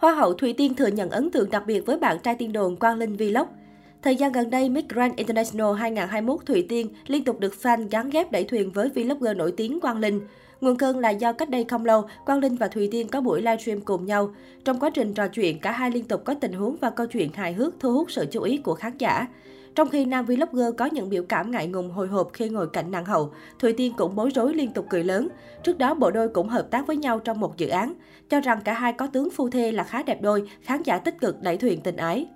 Hoa hậu Thùy Tiên thừa nhận ấn tượng đặc biệt với bạn trai tiên đồn Quang Linh Vlog. Thời gian gần đây, Miss Grand International 2021 Thùy Tiên liên tục được fan gắn ghép đẩy thuyền với vlogger nổi tiếng Quang Linh. Nguồn cơn là do cách đây không lâu, Quang Linh và Thùy Tiên có buổi livestream cùng nhau. Trong quá trình trò chuyện, cả hai liên tục có tình huống và câu chuyện hài hước thu hút sự chú ý của khán giả. Trong khi nam vlogger có những biểu cảm ngại ngùng hồi hộp khi ngồi cạnh nàng hậu, Thùy Tiên cũng bối rối liên tục cười lớn. Trước đó, bộ đôi cũng hợp tác với nhau trong một dự án. Cho rằng cả hai có tướng phu thê là khá đẹp đôi, khán giả tích cực đẩy thuyền tình ái.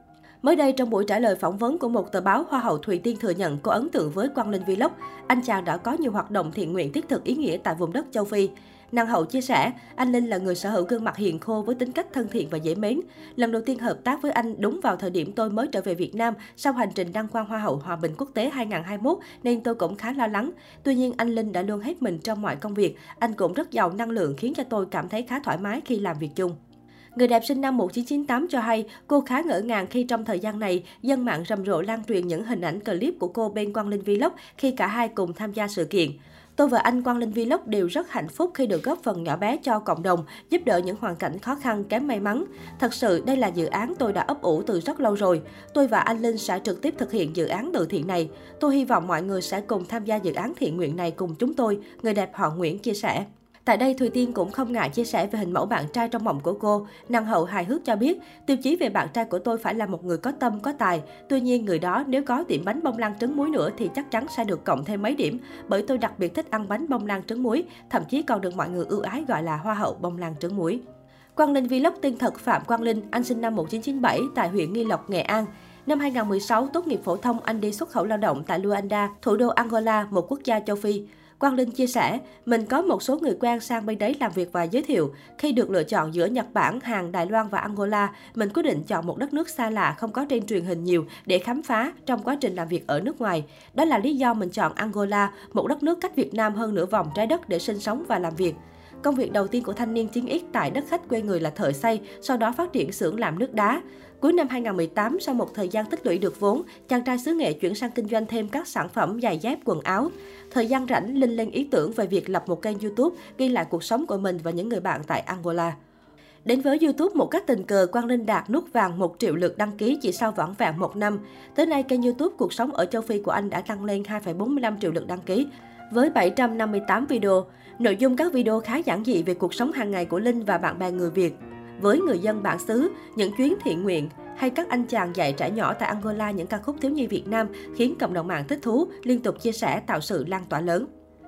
Mới đây, trong buổi trả lời phỏng vấn của một tờ báo, Hoa hậu Thùy Tiên thừa nhận có ấn tượng với Quang Linh Vlog. Anh chàng đã có nhiều hoạt động thiện nguyện thiết thực ý nghĩa tại vùng đất châu Phi. Nàng hậu chia sẻ, anh Linh là người sở hữu gương mặt hiền khô với tính cách thân thiện và dễ mến. Lần đầu tiên hợp tác với anh đúng vào thời điểm tôi mới trở về Việt Nam sau hành trình đăng quang Hoa hậu Hòa bình quốc tế 2021 nên tôi cũng khá lo lắng. Tuy nhiên anh Linh đã luôn hết mình trong mọi công việc. Anh cũng rất giàu năng lượng khiến cho tôi cảm thấy khá thoải mái khi làm việc chung. Người đẹp sinh năm 1998 cho hay cô khá ngỡ ngàng khi trong thời gian này, dân mạng rầm rộ lan truyền những hình ảnh clip của cô bên Quang Linh Vlog khi cả hai cùng tham gia sự kiện. Tôi và anh Quang Linh Vlog đều rất hạnh phúc khi được góp phần nhỏ bé cho cộng đồng, giúp đỡ những hoàn cảnh khó khăn kém may mắn. Thật sự, đây là dự án tôi đã ấp ủ từ rất lâu rồi. Tôi và anh Linh sẽ trực tiếp thực hiện dự án từ thiện này. Tôi hy vọng mọi người sẽ cùng tham gia dự án thiện nguyện này cùng chúng tôi, người đẹp họ Nguyễn chia sẻ. Tại đây, Thùy Tiên cũng không ngại chia sẻ về hình mẫu bạn trai trong mộng của cô. Năng hậu hài hước cho biết, tiêu chí về bạn trai của tôi phải là một người có tâm, có tài. Tuy nhiên, người đó nếu có tiệm bánh bông lan trứng muối nữa thì chắc chắn sẽ được cộng thêm mấy điểm. Bởi tôi đặc biệt thích ăn bánh bông lan trứng muối, thậm chí còn được mọi người ưu ái gọi là hoa hậu bông lan trứng muối. Quang Linh Vlog tên thật Phạm Quang Linh, anh sinh năm 1997 tại huyện Nghi Lộc, Nghệ An. Năm 2016, tốt nghiệp phổ thông, anh đi xuất khẩu lao động tại Luanda, thủ đô Angola, một quốc gia châu Phi. Quang Linh chia sẻ, mình có một số người quen sang bên đấy làm việc và giới thiệu. Khi được lựa chọn giữa Nhật Bản, Hàn, Đài Loan và Angola, mình quyết định chọn một đất nước xa lạ không có trên truyền hình nhiều để khám phá trong quá trình làm việc ở nước ngoài. Đó là lý do mình chọn Angola, một đất nước cách Việt Nam hơn nửa vòng trái đất để sinh sống và làm việc. Công việc đầu tiên của thanh niên 9X tại đất khách quê người là thợ xây, sau đó phát triển xưởng làm nước đá. Cuối năm 2018, sau một thời gian tích lũy được vốn, chàng trai xứ nghệ chuyển sang kinh doanh thêm các sản phẩm giày dép, quần áo. Thời gian rảnh, Linh lên ý tưởng về việc lập một kênh YouTube ghi lại cuộc sống của mình và những người bạn tại Angola. Đến với YouTube một cách tình cờ, Quang Linh đạt nút vàng 1 triệu lượt đăng ký chỉ sau vỏn vẹn một năm. Tới nay, kênh YouTube Cuộc sống ở châu Phi của anh đã tăng lên 2,45 triệu lượt đăng ký với 758 video. Nội dung các video khá giản dị về cuộc sống hàng ngày của Linh và bạn bè người Việt. Với người dân bản xứ, những chuyến thiện nguyện hay các anh chàng dạy trẻ nhỏ tại Angola những ca khúc thiếu nhi Việt Nam khiến cộng đồng mạng thích thú, liên tục chia sẻ tạo sự lan tỏa lớn.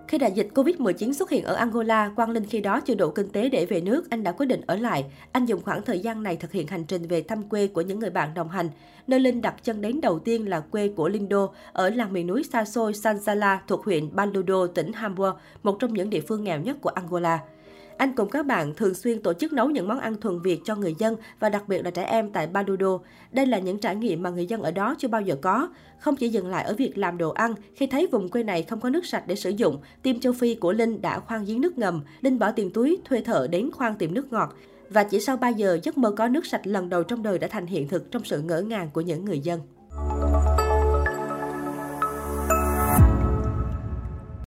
Khi đại dịch Covid-19 xuất hiện ở Angola, Quang Linh khi đó chưa đủ kinh tế để về nước, anh đã quyết định ở lại. Anh dùng khoảng thời gian này thực hiện hành trình về thăm quê của những người bạn đồng hành. Nơi Linh đặt chân đến đầu tiên là quê của Lindo, ở làng miền núi xa xôi Sanzala, thuộc huyện Baludo, tỉnh Hamburg, một trong những địa phương nghèo nhất của Angola. Anh cùng các bạn thường xuyên tổ chức nấu những món ăn thuần Việt cho người dân và đặc biệt là trẻ em tại Badudo. Đây là những trải nghiệm mà người dân ở đó chưa bao giờ có. Không chỉ dừng lại ở việc làm đồ ăn, khi thấy vùng quê này không có nước sạch để sử dụng, team châu Phi của Linh đã khoan giếng nước ngầm. Linh bỏ tiền túi thuê thợ đến khoan tìm nước ngọt. Và chỉ sau 3 giờ, giấc mơ có nước sạch lần đầu trong đời đã thành hiện thực trong sự ngỡ ngàng của những người dân.